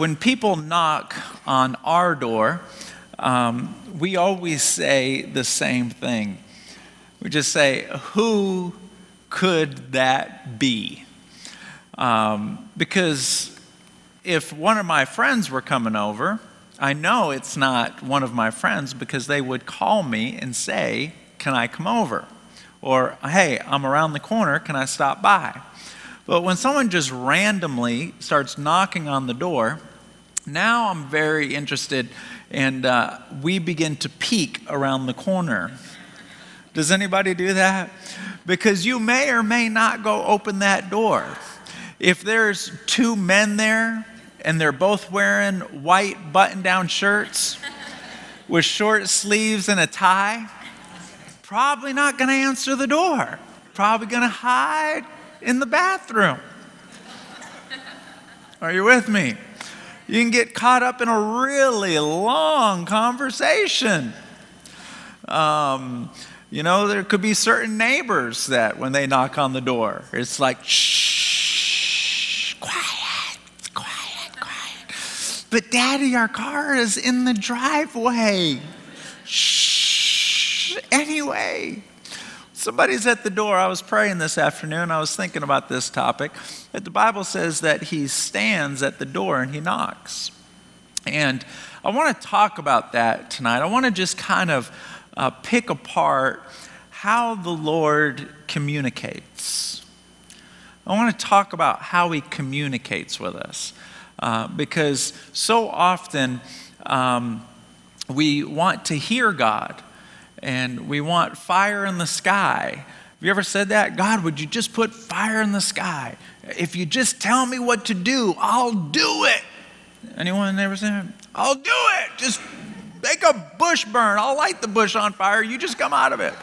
when people knock on our door, um, we always say the same thing. We just say, Who could that be? Um, because if one of my friends were coming over, I know it's not one of my friends because they would call me and say, Can I come over? Or, Hey, I'm around the corner, can I stop by? But when someone just randomly starts knocking on the door, now I'm very interested, and uh, we begin to peek around the corner. Does anybody do that? Because you may or may not go open that door. If there's two men there and they're both wearing white button down shirts with short sleeves and a tie, probably not going to answer the door. Probably going to hide in the bathroom. Are you with me? You can get caught up in a really long conversation. Um, you know, there could be certain neighbors that when they knock on the door, it's like, shh, quiet, quiet, quiet. But daddy, our car is in the driveway. Shh, anyway. Somebody's at the door. I was praying this afternoon. I was thinking about this topic. That the Bible says that he stands at the door and he knocks. And I want to talk about that tonight. I want to just kind of uh, pick apart how the Lord communicates. I want to talk about how He communicates with us uh, because so often um, we want to hear God and we want fire in the sky. Have you ever said that? God, would you just put fire in the sky? If you just tell me what to do, I'll do it. Anyone ever say that? I'll do it. Just make a bush burn. I'll light the bush on fire. You just come out of it.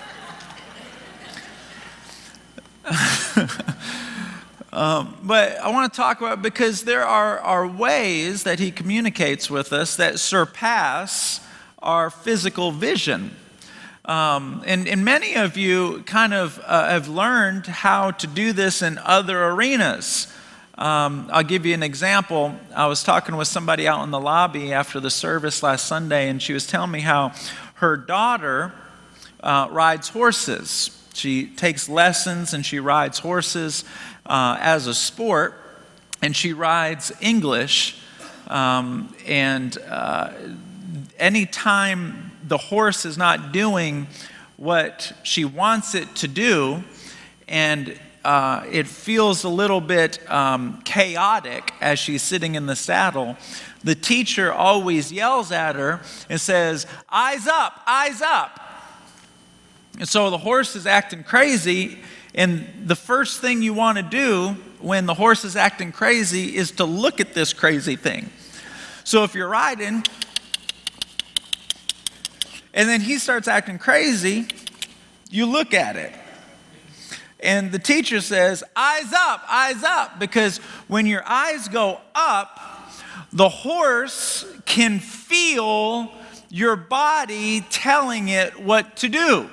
um, but I want to talk about because there are, are ways that he communicates with us that surpass our physical vision. Um, and, and many of you kind of uh, have learned how to do this in other arenas. Um, I'll give you an example. I was talking with somebody out in the lobby after the service last Sunday, and she was telling me how her daughter uh, rides horses. She takes lessons and she rides horses uh, as a sport, and she rides English. Um, and uh, anytime the horse is not doing what she wants it to do, and uh, it feels a little bit um, chaotic as she's sitting in the saddle, the teacher always yells at her and says, Eyes up, eyes up. And so the horse is acting crazy, and the first thing you want to do when the horse is acting crazy is to look at this crazy thing. So if you're riding, and then he starts acting crazy, you look at it. And the teacher says, Eyes up, eyes up, because when your eyes go up, the horse can feel your body telling it what to do.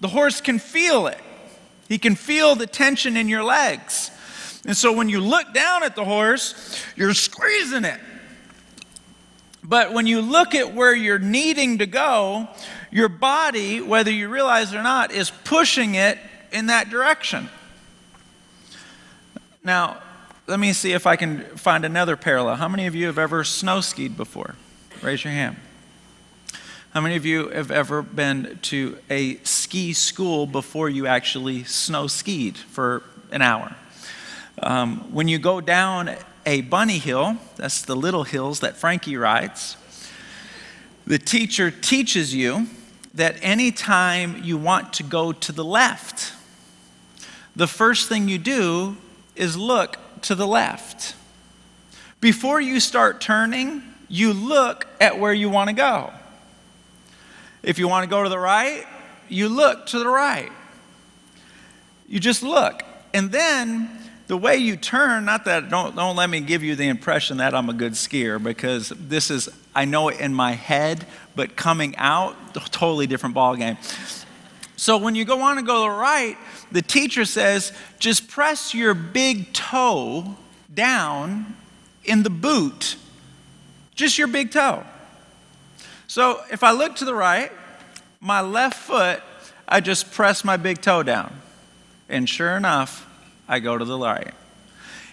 The horse can feel it, he can feel the tension in your legs. And so when you look down at the horse, you're squeezing it. But when you look at where you're needing to go, your body, whether you realize it or not, is pushing it in that direction. Now, let me see if I can find another parallel. How many of you have ever snow skied before? Raise your hand. How many of you have ever been to a ski school before you actually snow skied for an hour? Um, when you go down a bunny hill, that's the little hills that Frankie rides, the teacher teaches you that anytime you want to go to the left, the first thing you do is look to the left. Before you start turning, you look at where you want to go. If you want to go to the right, you look to the right. You just look. And then the way you turn, not that, don't, don't let me give you the impression that I'm a good skier because this is, I know it in my head, but coming out, totally different ball game. So when you go on and go to the right, the teacher says, just press your big toe down in the boot, just your big toe. So if I look to the right, my left foot, I just press my big toe down. And sure enough, I go to the right.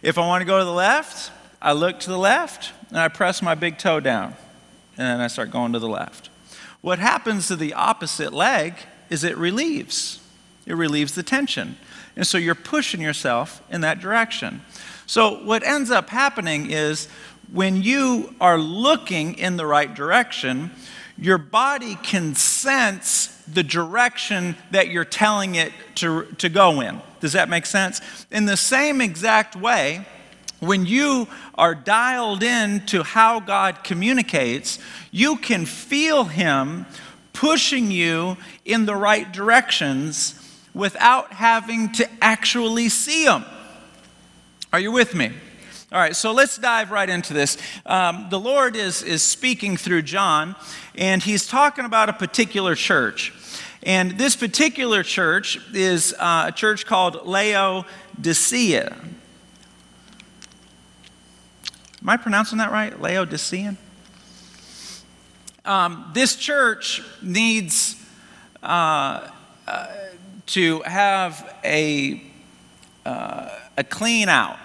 If I want to go to the left, I look to the left and I press my big toe down. And then I start going to the left. What happens to the opposite leg is it relieves. It relieves the tension. And so you're pushing yourself in that direction. So what ends up happening is when you are looking in the right direction, your body can sense the direction that you're telling it to, to go in. Does that make sense? In the same exact way, when you are dialed in to how God communicates, you can feel Him pushing you in the right directions without having to actually see Him. Are you with me? All right, so let's dive right into this. Um, the Lord is, is speaking through John, and he's talking about a particular church. And this particular church is uh, a church called Laodicea. Am I pronouncing that right? Laodicean? Um, this church needs uh, uh, to have a, uh, a clean out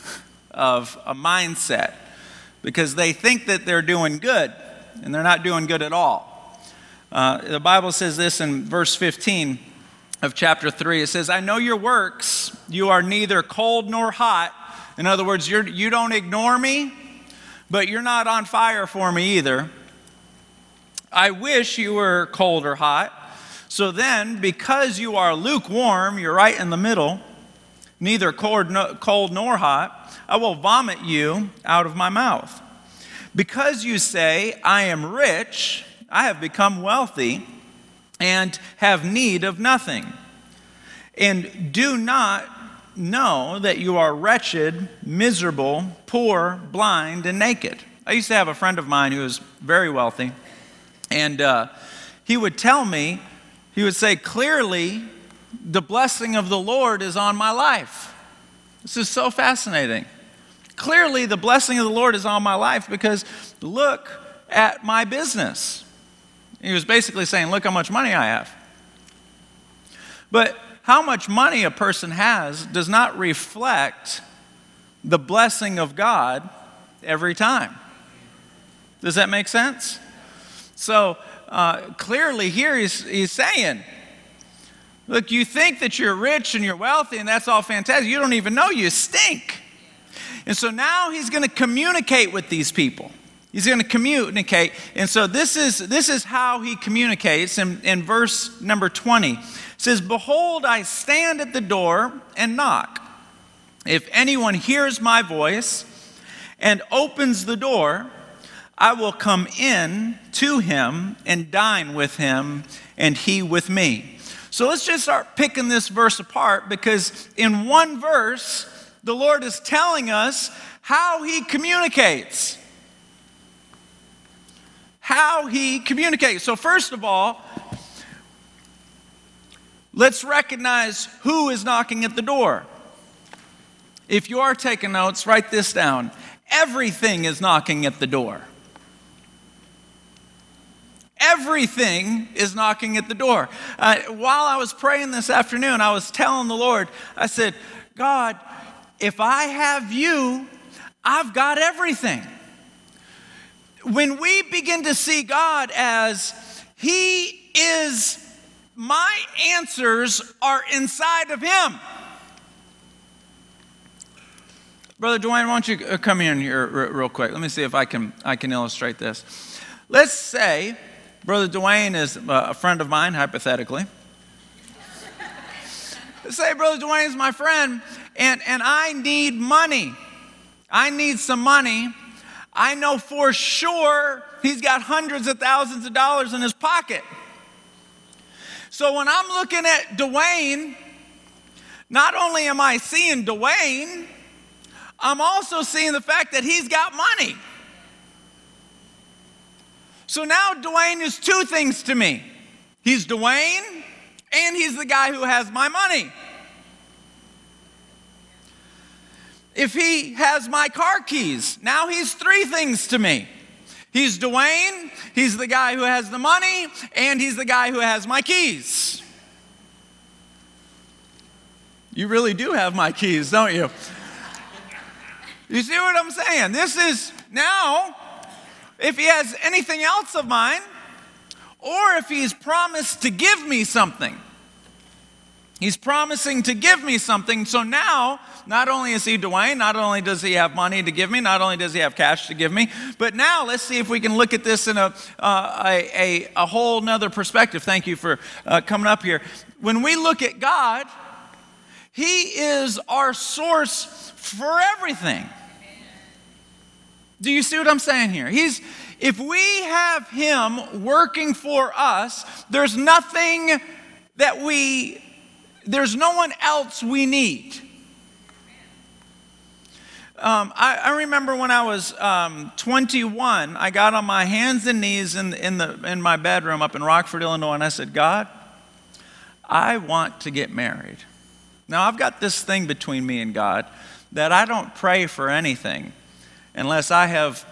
of a mindset because they think that they're doing good and they're not doing good at all. Uh, the Bible says this in verse 15 of chapter 3. It says, I know your works. You are neither cold nor hot. In other words, you're, you don't ignore me, but you're not on fire for me either. I wish you were cold or hot. So then, because you are lukewarm, you're right in the middle, neither cold, cold nor hot, I will vomit you out of my mouth. Because you say, I am rich, I have become wealthy and have need of nothing. And do not know that you are wretched, miserable, poor, blind, and naked. I used to have a friend of mine who was very wealthy, and uh, he would tell me, he would say, clearly, the blessing of the Lord is on my life. This is so fascinating. Clearly, the blessing of the Lord is on my life because look at my business. He was basically saying, Look how much money I have. But how much money a person has does not reflect the blessing of God every time. Does that make sense? So uh, clearly, here he's, he's saying, Look, you think that you're rich and you're wealthy and that's all fantastic. You don't even know you stink. And so now he's going to communicate with these people. He's going to communicate. And so this is, this is how he communicates in, in verse number 20. It says, Behold, I stand at the door and knock. If anyone hears my voice and opens the door, I will come in to him and dine with him and he with me. So let's just start picking this verse apart because in one verse, the Lord is telling us how he communicates how he communicates. So, first of all, let's recognize who is knocking at the door. If you are taking notes, write this down. Everything is knocking at the door. Everything is knocking at the door. Uh, while I was praying this afternoon, I was telling the Lord, I said, God, if I have you, I've got everything when we begin to see God as He is, my answers are inside of Him. Brother Dwayne, why don't you uh, come in here real quick? Let me see if I can, I can illustrate this. Let's say Brother Dwayne is a friend of mine, hypothetically. Let's say Brother Dwayne is my friend, and, and I need money. I need some money I know for sure he's got hundreds of thousands of dollars in his pocket. So when I'm looking at Dwayne, not only am I seeing Dwayne, I'm also seeing the fact that he's got money. So now Dwayne is two things to me he's Dwayne, and he's the guy who has my money. If he has my car keys, now he's three things to me. He's Dwayne, he's the guy who has the money, and he's the guy who has my keys. You really do have my keys, don't you? You see what I'm saying? This is now, if he has anything else of mine, or if he's promised to give me something. He's promising to give me something. So now, not only is he Dwayne, not only does he have money to give me, not only does he have cash to give me, but now let's see if we can look at this in a, uh, a, a, whole nother perspective. Thank you for uh, coming up here. When we look at God, he is our source for everything. Do you see what I'm saying here? He's, if we have him working for us, there's nothing that we there's no one else we need. Um, I, I, remember when I was um, 21, I got on my hands and knees in, in, the, in my bedroom up in Rockford, Illinois, and I said, God, I want to get married. Now, I've got this thing between me and God that I don't pray for anything unless I have,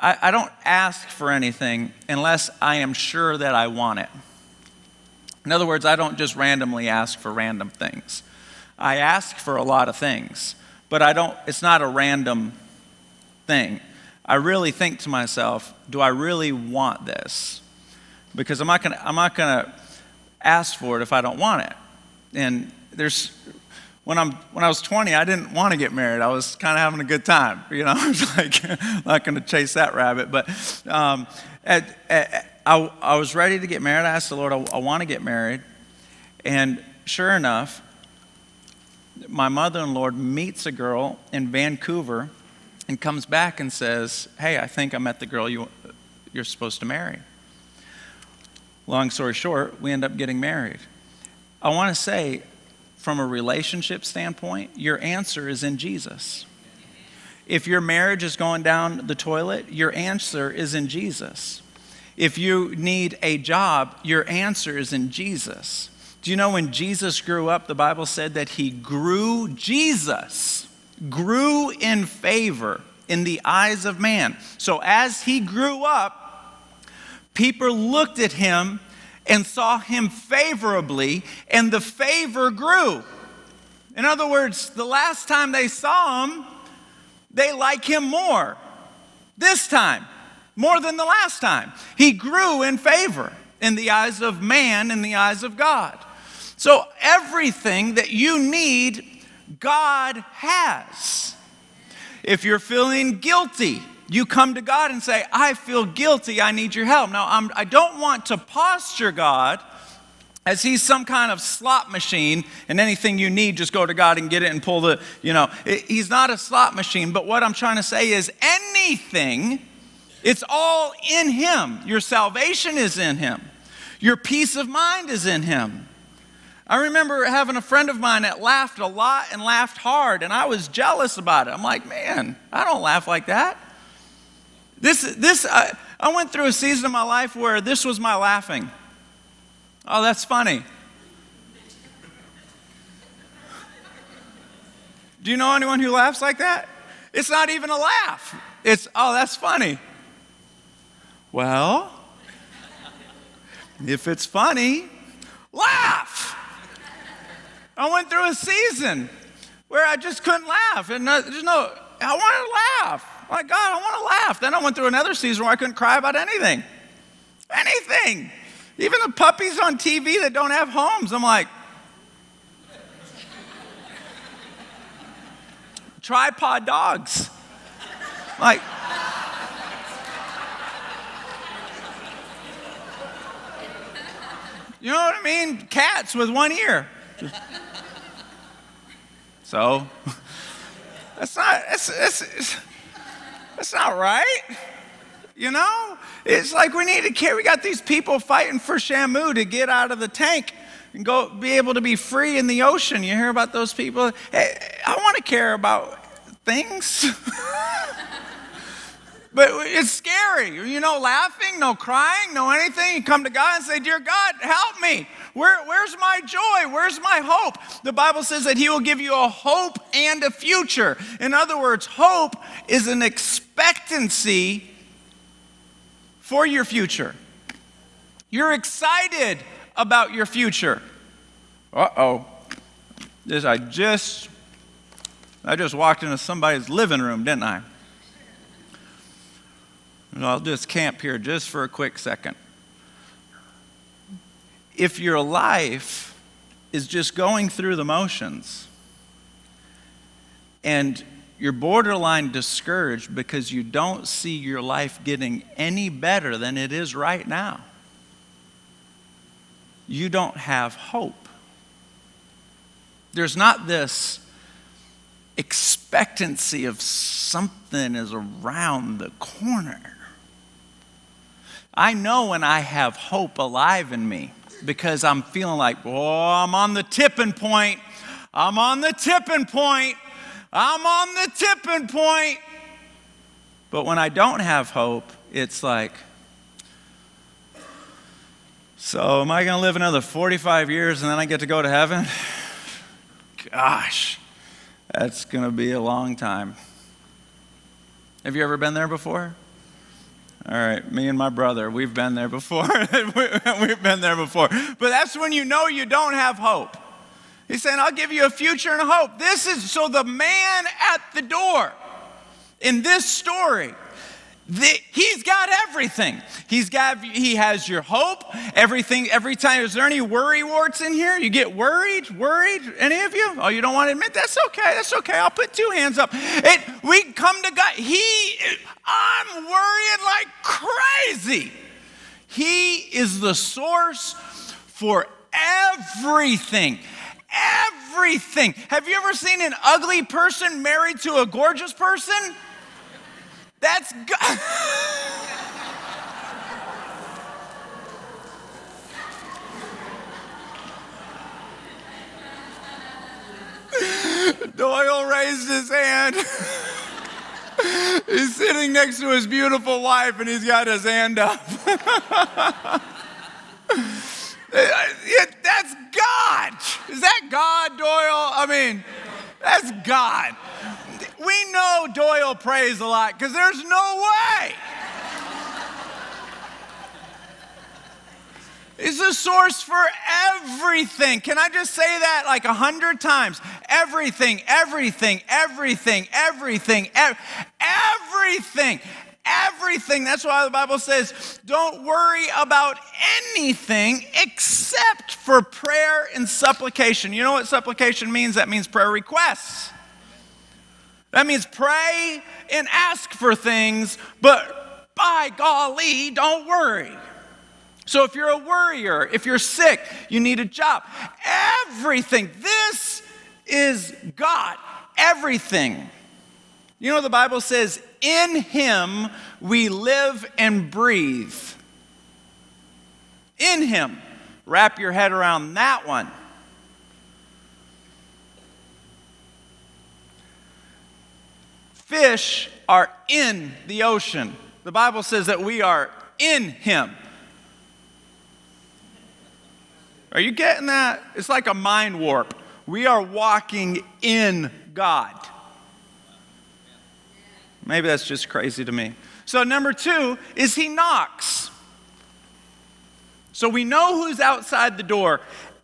I, I don't ask for anything unless I am sure that I want it. In other words, I don't just randomly ask for random things. I ask for a lot of things, but I don't, it's not a random thing. I really think to myself, do I really want this? Because I'm not gonna, I'm not gonna ask for it if I don't want it. And there's, when, I'm, when I was 20, I didn't want to get married. I was kind of having a good time. You know, I was like, I'm not going to chase that rabbit. But um, at, at, I, I was ready to get married. I asked the Lord, I, I want to get married. And sure enough, my mother in law meets a girl in Vancouver and comes back and says, Hey, I think I met the girl you, you're supposed to marry. Long story short, we end up getting married. I want to say, from a relationship standpoint, your answer is in Jesus. If your marriage is going down the toilet, your answer is in Jesus. If you need a job, your answer is in Jesus. Do you know when Jesus grew up, the Bible said that he grew, Jesus grew in favor in the eyes of man. So as he grew up, people looked at him and saw him favorably, and the favor grew. In other words, the last time they saw him, they like him more. This time, more than the last time. He grew in favor in the eyes of man, in the eyes of God. So everything that you need, God has. If you're feeling guilty, you come to God and say, I feel guilty, I need your help. Now, I'm, I do not want to posture God as he's some kind of slot machine and anything you need just go to god and get it and pull the you know he's not a slot machine but what i'm trying to say is anything it's all in Him. Your salvation is in Him, your peace of mind is in Him. I remember having a friend of mine that laughed a lot and laughed hard, and I was jealous about it. I'm like, man, I don't laugh like that. This, this, I, I went through a season of my life where this was my laughing. Oh, that's funny. Do you know anyone who laughs like that? It's not even a laugh. It's, oh, that's funny. Well, if it's funny, laugh. I went through a season where I just couldn't laugh. And uh, there's no, I want to laugh. My God, I want to laugh. Then I went through another season where I couldn't cry about anything. Anything. Even the puppies on TV that don't have homes. I'm like, tripod dogs. Like, You know what I mean? Cats with one ear. So, that's not, that's, that's, that's not right. You know? It's like we need to care. We got these people fighting for Shamu to get out of the tank and go be able to be free in the ocean. You hear about those people? Hey, I want to care about things. But it's scary. You know, laughing, no crying, no anything. You come to God and say, Dear God, help me. Where, where's my joy? Where's my hope? The Bible says that He will give you a hope and a future. In other words, hope is an expectancy for your future. You're excited about your future. Uh oh. This I just I just walked into somebody's living room, didn't I? I'll just camp here just for a quick second. If your life is just going through the motions and you're borderline discouraged because you don't see your life getting any better than it is right now, you don't have hope. There's not this expectancy of something is around the corner. I know when I have hope alive in me because I'm feeling like, oh, I'm on the tipping point. I'm on the tipping point. I'm on the tipping point. But when I don't have hope, it's like, so am I going to live another 45 years and then I get to go to heaven? Gosh, that's going to be a long time. Have you ever been there before? All right, me and my brother, we've been there before. we've been there before. But that's when you know you don't have hope. He's saying, I'll give you a future and a hope. This is so the man at the door in this story the, he's got everything. He's got, he has your hope, everything, every time. Is there any worry warts in here? You get worried, worried? Any of you? Oh, you don't want to admit? That's okay, that's okay. I'll put two hands up. It, we come to God. He, I'm worrying like crazy. He is the source for everything. Everything. Have you ever seen an ugly person married to a gorgeous person? That's God. Doyle raised his hand. he's sitting next to his beautiful wife and he's got his hand up. that's God. Is that God, Doyle? I mean, that's God. We know Doyle prays a lot because there's no way. Is the source for everything. Can I just say that like a hundred times? Everything, everything, everything, everything, ev- everything, everything. That's why the Bible says, don't worry about anything except for prayer and supplication. You know what supplication means? That means prayer requests. That means pray and ask for things, but by golly, don't worry. So if you're a worrier, if you're sick, you need a job, everything, this is God, everything. You know, the Bible says, in Him we live and breathe. In Him. Wrap your head around that one. Fish are in the ocean. The Bible says that we are in Him. Are you getting that? It's like a mind warp. We are walking in God. Maybe that's just crazy to me. So, number two is He knocks. So we know who's outside the door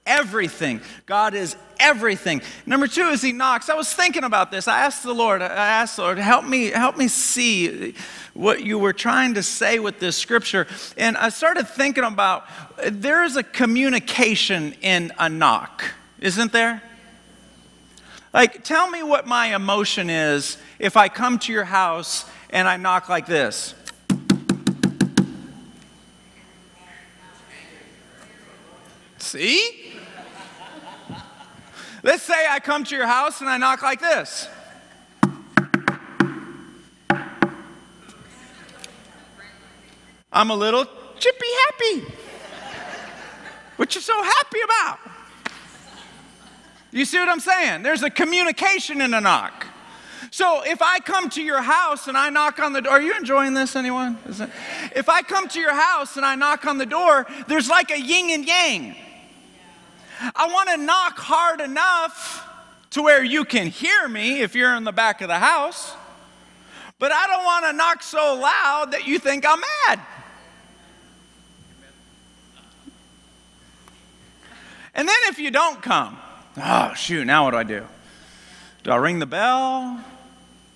everything. God is everything. Number two is he knocks. I was thinking about this. I asked the Lord, I asked the Lord, help me, help me see what you were trying to say with this scripture. And I started thinking about there is a communication in a knock, isn't there? Like, tell me what my emotion is if I come to your house and I knock like this. See? Let's say I come to your house and I knock like this. I'm a little chippy happy. What you so happy about? You see what I'm saying? There's a communication in a knock. So if I come to your house and I knock on the door, are you enjoying this, anyone? It, if I come to your house and I knock on the door, there's like a yin and yang. I want to knock hard enough to where you can hear me if you're in the back of the house, but I don't want to knock so loud that you think I'm mad. And then if you don't come, oh, shoot, now what do I do? Do I ring the bell?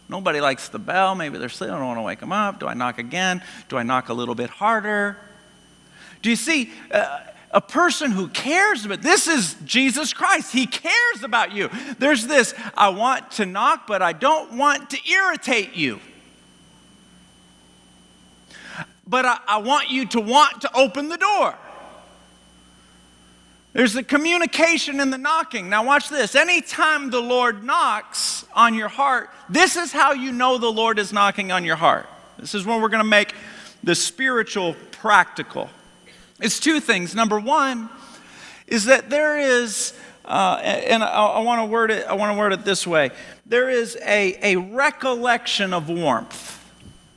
Nobody likes the bell. Maybe they're sleeping. I don't want to wake them up. Do I knock again? Do I knock a little bit harder? Do you see? Uh, a person who cares about this is Jesus Christ. He cares about you. There's this I want to knock, but I don't want to irritate you. But I, I want you to want to open the door. There's the communication and the knocking. Now, watch this. Anytime the Lord knocks on your heart, this is how you know the Lord is knocking on your heart. This is when we're going to make the spiritual practical. It's two things. Number one is that there is, uh, and I, I want to word it. I want to word it this way: there is a, a recollection of warmth.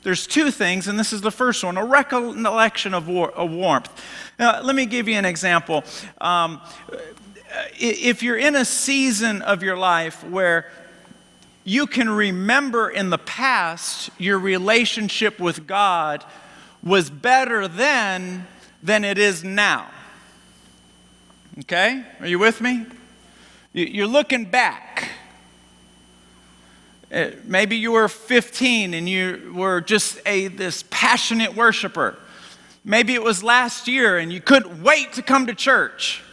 There's two things, and this is the first one: a recollection of, war, of warmth. Now, let me give you an example. Um, if you're in a season of your life where you can remember in the past your relationship with God was better then than it is now. Okay? Are you with me? You're looking back. Uh, maybe you were 15 and you were just a this passionate worshiper. Maybe it was last year and you couldn't wait to come to church.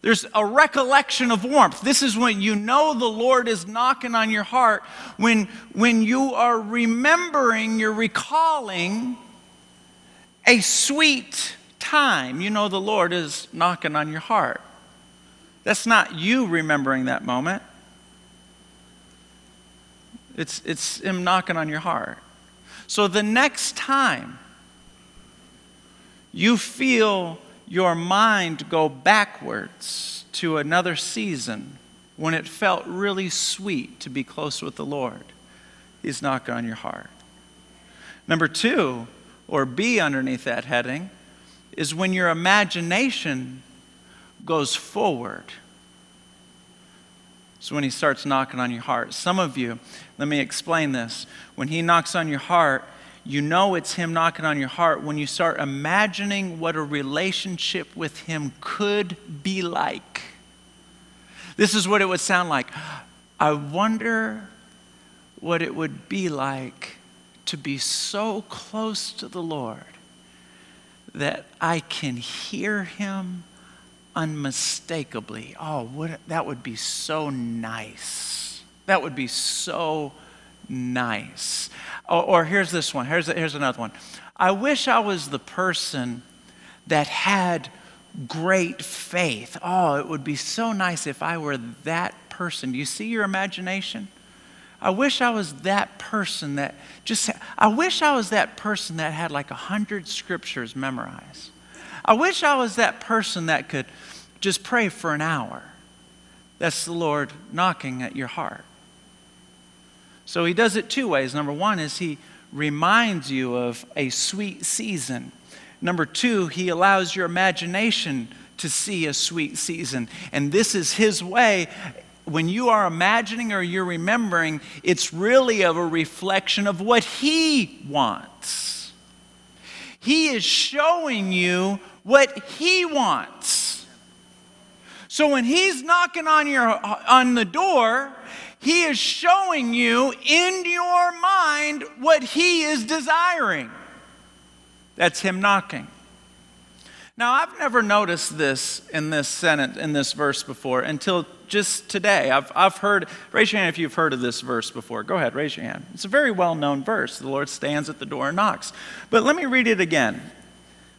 There's a recollection of warmth. This is when you know the Lord is knocking on your heart, when, when you are remembering, you're recalling a sweet time. You know the Lord is knocking on your heart. That's not you remembering that moment, it's, it's Him knocking on your heart. So the next time you feel your mind go backwards to another season when it felt really sweet to be close with the Lord. He's knocking on your heart. Number two, or B underneath that heading, is when your imagination goes forward. So when he starts knocking on your heart. Some of you, let me explain this. When he knocks on your heart, you know it's Him knocking on your heart when you start imagining what a relationship with Him could be like. This is what it would sound like. I wonder what it would be like to be so close to the Lord that I can hear Him unmistakably. Oh, what, that would be so nice. That would be so nice. Or, or here's this one. Here's, here's another one. I wish I was the person that had great faith. Oh, it would be so nice if I were that person. Do you see your imagination? I wish I was that person that just, I wish I was that person that had like a hundred scriptures memorized. I wish I was that person that could just pray for an hour. That's the Lord knocking at your heart. So he does it two ways. Number one is he reminds you of a sweet season. Number two, he allows your imagination to see a sweet season. And this is his way. When you are imagining or you're remembering, it's really of a reflection of what he wants. He is showing you what he wants. So when he's knocking on your on the door, he is showing you in your mind what He is desiring. That's Him knocking. Now, I've never noticed this in this sentence, in this verse before until just today. I've, I've heard, raise your hand if you've heard of this verse before. Go ahead, raise your hand. It's a very well known verse. The Lord stands at the door and knocks. But let me read it again.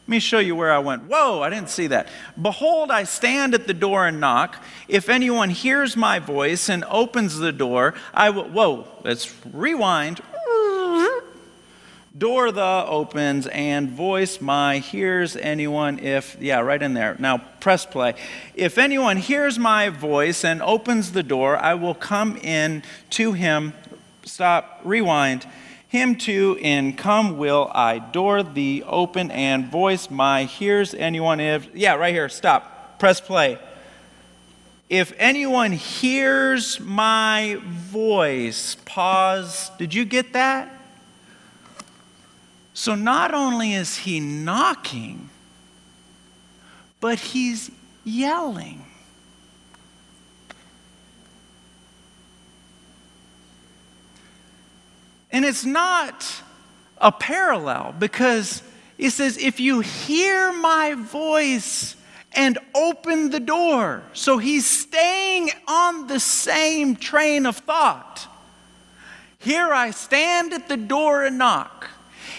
Let me show you where I went. Whoa, I didn't see that. Behold, I stand at the door and knock. If anyone hears my voice and opens the door, I will. Whoa, let's rewind. Door the opens and voice my hears anyone if, yeah, right in there. Now press play. If anyone hears my voice and opens the door, I will come in to him stop, rewind. Him too, in come will I door thee open and voice my hears anyone if yeah, right here, stop. Press play. If anyone hears my voice, pause. Did you get that? So not only is he knocking, but he's yelling. And it's not a parallel because it says, if you hear my voice and open the door. So he's staying on the same train of thought. Here I stand at the door and knock.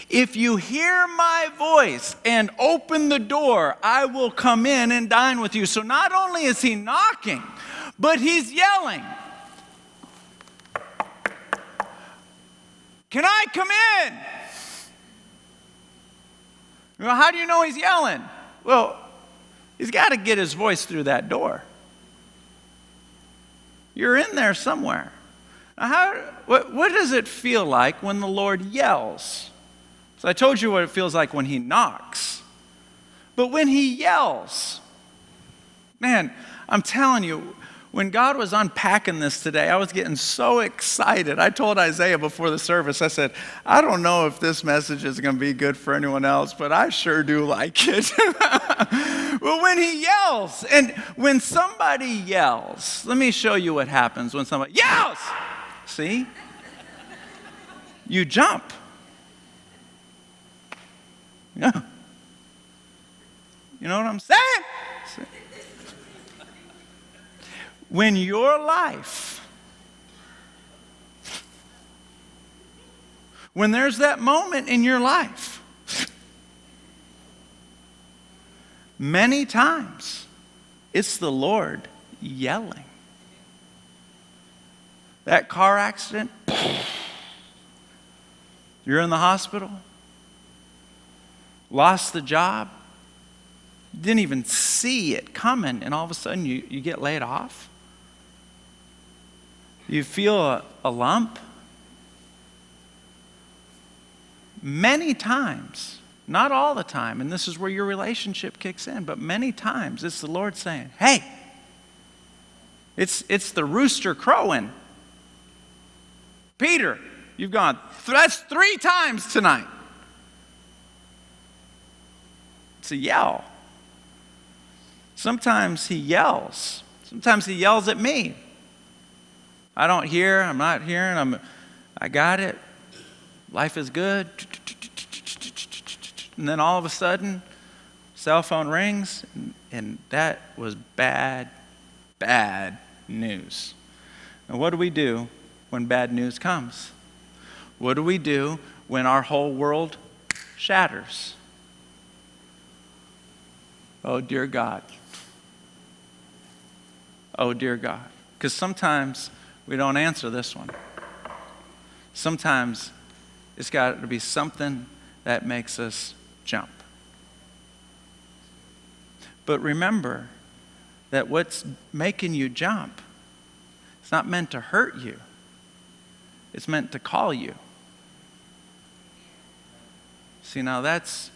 If you hear my voice and open the door, I will come in and dine with you. So not only is he knocking, but he's yelling. Can I come in? Well, how do you know he's yelling? Well, he's got to get his voice through that door. You're in there somewhere. Now, how, what, what does it feel like when the Lord yells? So I told you what it feels like when he knocks. But when he yells, man, I'm telling you, when God was unpacking this today, I was getting so excited. I told Isaiah before the service, I said, I don't know if this message is going to be good for anyone else, but I sure do like it. well, when he yells, and when somebody yells, let me show you what happens when somebody yells. See? You jump. Yeah. You know what I'm saying? When your life, when there's that moment in your life, many times it's the Lord yelling. That car accident, you're in the hospital, lost the job, didn't even see it coming, and all of a sudden you, you get laid off. You feel a, a lump? Many times, not all the time, and this is where your relationship kicks in, but many times it's the Lord saying, Hey, it's, it's the rooster crowing. Peter, you've gone, that's three times tonight. It's a yell. Sometimes he yells. Sometimes he yells at me. I don't hear, I'm not hearing, I'm, I got it. Life is good. And then all of a sudden, cell phone rings, and that was bad, bad news. And what do we do when bad news comes? What do we do when our whole world shatters? Oh, dear God. Oh, dear God. Because sometimes we don't answer this one. Sometimes it's got to be something that makes us jump. But remember that what's making you jump, it's not meant to hurt you, it's meant to call you. See, now that's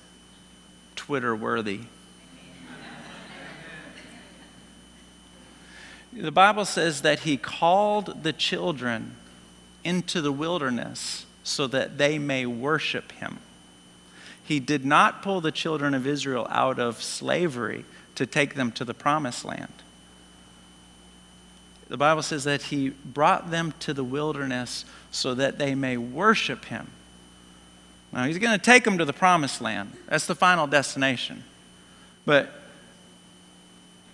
Twitter worthy. The Bible says that he called the children into the wilderness so that they may worship him. He did not pull the children of Israel out of slavery to take them to the promised land. The Bible says that he brought them to the wilderness so that they may worship him. Now, he's going to take them to the promised land. That's the final destination. But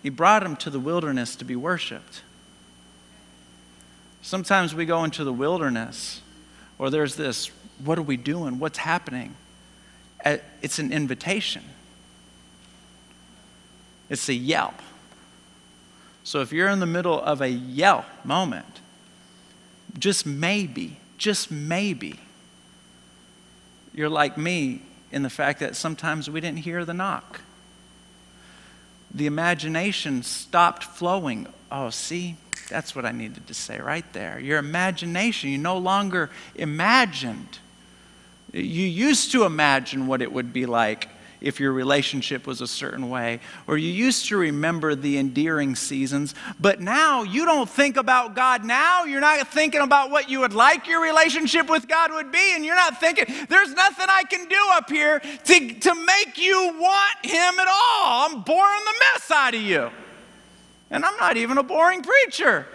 he brought them to the wilderness to be worshiped. Sometimes we go into the wilderness, or there's this what are we doing? What's happening? Uh, it's an invitation, it's a yelp. So if you're in the middle of a yelp moment, just maybe, just maybe, you're like me in the fact that sometimes we didn't hear the knock the imagination stopped flowing. Oh, see, That's what I needed to say right there. Your imagination, you no longer imagined. You used to imagine what it would be like if your relationship was a certain way, or you used to remember the endearing seasons, but now you don't think about God now. You're not thinking about what you would like your relationship with God would be, and you're not thinking, there's nothing I can do up here to, to make you want Him at all. I'm boring the mess out of you. And I'm not even a boring preacher.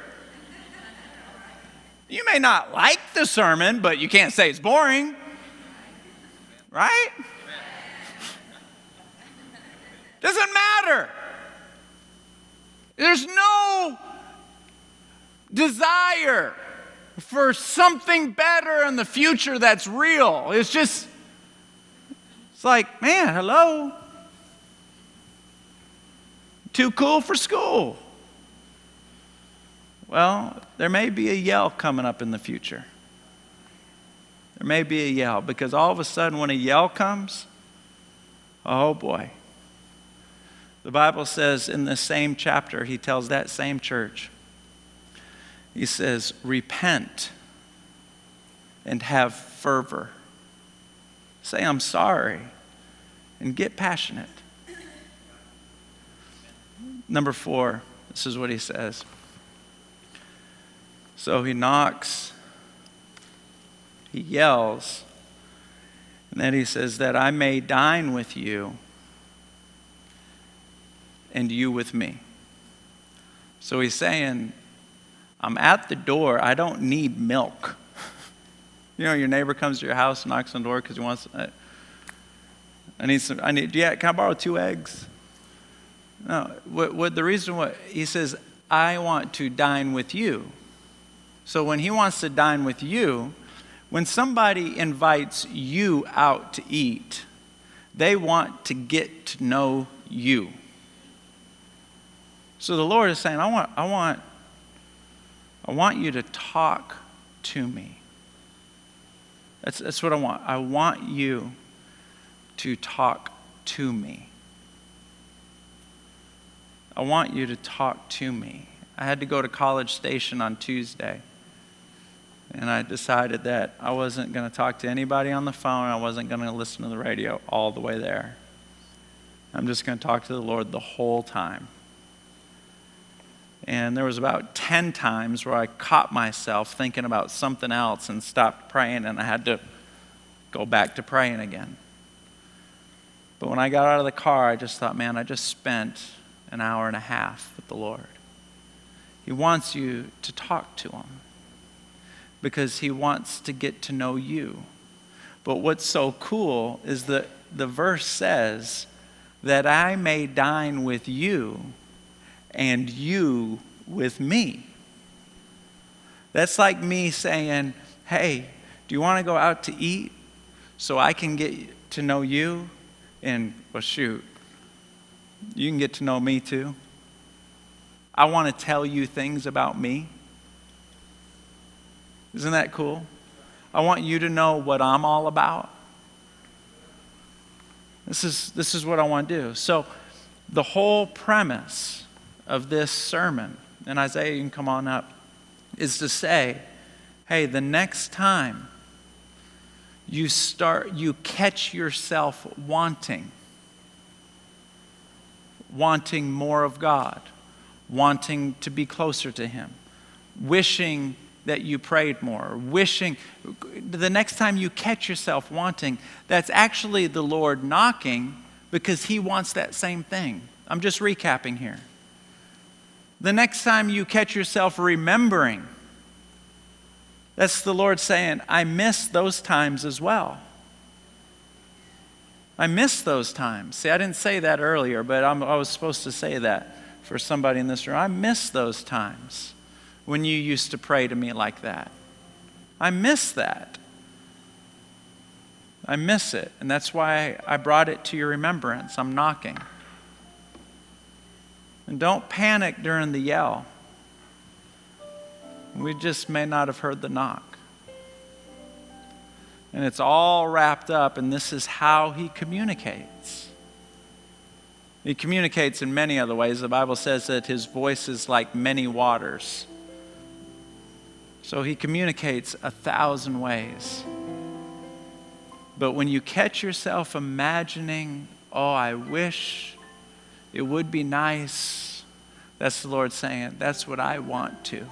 You may not like the sermon, but you can't say it's boring. Right? Doesn't matter. There's no desire for something better in the future that's real. It's just, it's like, man, hello. Too cool for school. Well, there may be a yell coming up in the future. There may be a yell because all of a sudden, when a yell comes, oh boy, the Bible says in the same chapter, he tells that same church, he says, repent and have fervor. Say, I'm sorry, and get passionate. Number four, this is what he says. So he knocks, he yells, and then he says, That I may dine with you and you with me. So he's saying, I'm at the door. I don't need milk. you know, your neighbor comes to your house, knocks on the door because he wants. Uh, I need some. I need. Yeah, can I borrow two eggs? No. What, what the reason? What he says, I want to dine with you. So when he wants to dine with you, when somebody invites you out to eat, they want to get to know you. So the Lord is saying, I want, I want, I want you to talk to me. That's, that's what I want. I want you to talk to me. I want you to talk to me. I had to go to College Station on Tuesday. And I decided that I wasn't going to talk to anybody on the phone. I wasn't going to listen to the radio all the way there. I'm just going to talk to the Lord the whole time. And there was about 10 times where I caught myself thinking about something else and stopped praying, and I had to go back to praying again. But when I got out of the car, I just thought, man, I just spent an hour and a half with the Lord. He wants you to talk to Him because He wants to get to know you. But what's so cool is that the verse says, that I may dine with you and you with me. That's like me saying, Hey, do you want to go out to eat so I can get to know you? And, well, shoot, you can get to know me too. I want to tell you things about me. Isn't that cool? I want you to know what I'm all about. This is, this is what I want to do. So, the whole premise of this sermon, and Isaiah, you can come on up, is to say, hey, the next time you start, you catch yourself wanting, wanting more of God, wanting to be closer to Him, wishing that you prayed more, wishing, the next time you catch yourself wanting, that's actually the Lord knocking because He wants that same thing. I'm just recapping here. The next time you catch yourself remembering, that's the Lord saying, I miss those times as well. I miss those times. See, I didn't say that earlier, but I'm, i was supposed to say that for somebody in this room. I miss those times when you used to pray to me like that. I miss that. I miss it. And that's why I brought it to your remembrance. I'm knocking. And don't panic during the yell. We just may not have heard the knock. And it's all wrapped up, and this is how he communicates. He communicates in many other ways. The Bible says that his voice is like many waters. So he communicates a thousand ways. But when you catch yourself imagining, oh, I wish it would be nice. That's the Lord saying. That's what I want to.